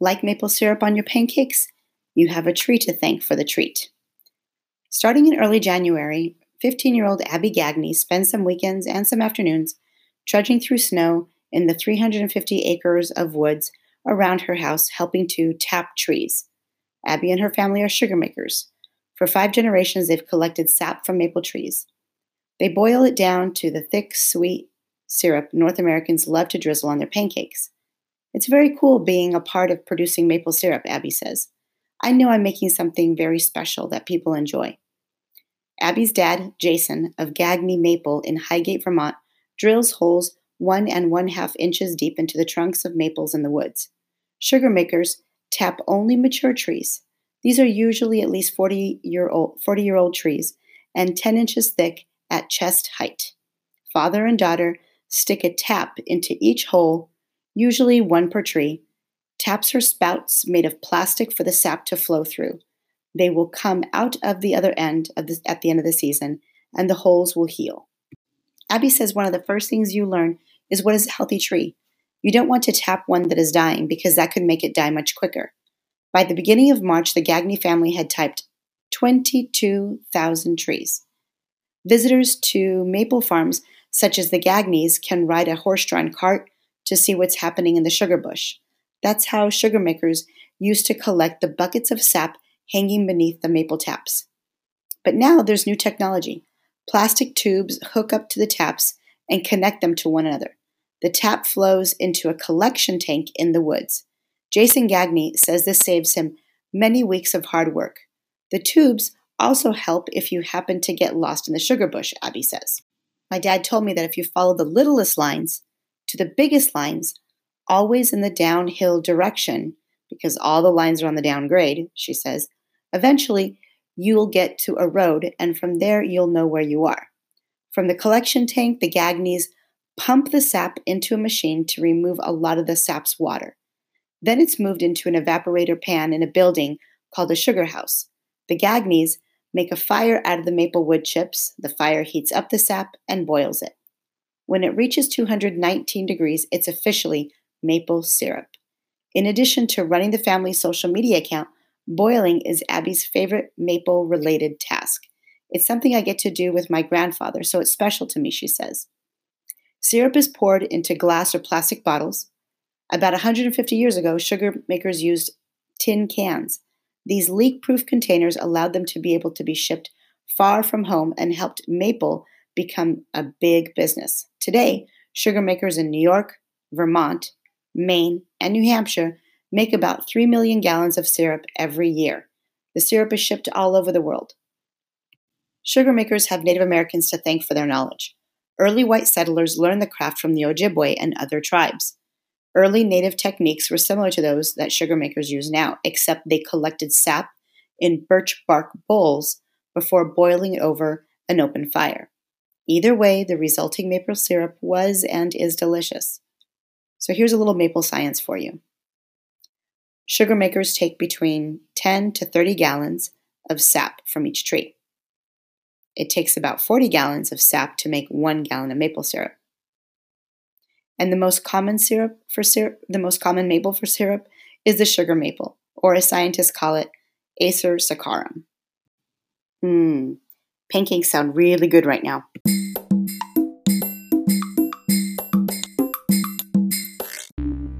Like maple syrup on your pancakes? You have a tree to thank for the treat. Starting in early January, 15 year old Abby Gagney spends some weekends and some afternoons trudging through snow in the 350 acres of woods around her house helping to tap trees. Abby and her family are sugar makers. For five generations, they've collected sap from maple trees. They boil it down to the thick, sweet syrup North Americans love to drizzle on their pancakes. It's very cool being a part of producing maple syrup, Abby says. I know I'm making something very special that people enjoy. Abby's dad, Jason, of Gagney Maple in Highgate, Vermont, drills holes one and one half inches deep into the trunks of maples in the woods. Sugar makers tap only mature trees. These are usually at least 40 year old, 40 year old trees and 10 inches thick at chest height. Father and daughter stick a tap into each hole, usually one per tree. Taps are spouts made of plastic for the sap to flow through. They will come out of the other end the, at the end of the season, and the holes will heal. Abby says one of the first things you learn is what is a healthy tree. You don't want to tap one that is dying because that could make it die much quicker. By the beginning of March, the Gagney family had typed 22,000 trees. Visitors to maple farms, such as the Gagneys, can ride a horse drawn cart to see what's happening in the sugar bush. That's how sugar makers used to collect the buckets of sap hanging beneath the maple taps. But now there's new technology. Plastic tubes hook up to the taps and connect them to one another. The tap flows into a collection tank in the woods. Jason Gagney says this saves him many weeks of hard work. The tubes also help if you happen to get lost in the sugar bush, Abby says. My dad told me that if you follow the littlest lines to the biggest lines, always in the downhill direction, because all the lines are on the downgrade, she says, eventually you'll get to a road and from there you'll know where you are. From the collection tank, the Gagneys pump the sap into a machine to remove a lot of the sap's water. Then it's moved into an evaporator pan in a building called a sugar house. The Gagneys make a fire out of the maple wood chips. The fire heats up the sap and boils it. When it reaches 219 degrees, it's officially maple syrup. In addition to running the family's social media account, boiling is Abby's favorite maple related task. It's something I get to do with my grandfather, so it's special to me, she says. Syrup is poured into glass or plastic bottles. About 150 years ago, sugar makers used tin cans. These leak proof containers allowed them to be able to be shipped far from home and helped maple become a big business. Today, sugar makers in New York, Vermont, Maine, and New Hampshire make about 3 million gallons of syrup every year. The syrup is shipped all over the world. Sugar makers have Native Americans to thank for their knowledge. Early white settlers learned the craft from the Ojibwe and other tribes. Early native techniques were similar to those that sugar makers use now, except they collected sap in birch bark bowls before boiling it over an open fire. Either way, the resulting maple syrup was and is delicious. So here's a little maple science for you. Sugar makers take between 10 to 30 gallons of sap from each tree. It takes about 40 gallons of sap to make one gallon of maple syrup. And the most common syrup for syrup, the most common maple for syrup is the sugar maple, or as scientists call it, Acer saccharum. Mmm, pancakes sound really good right now.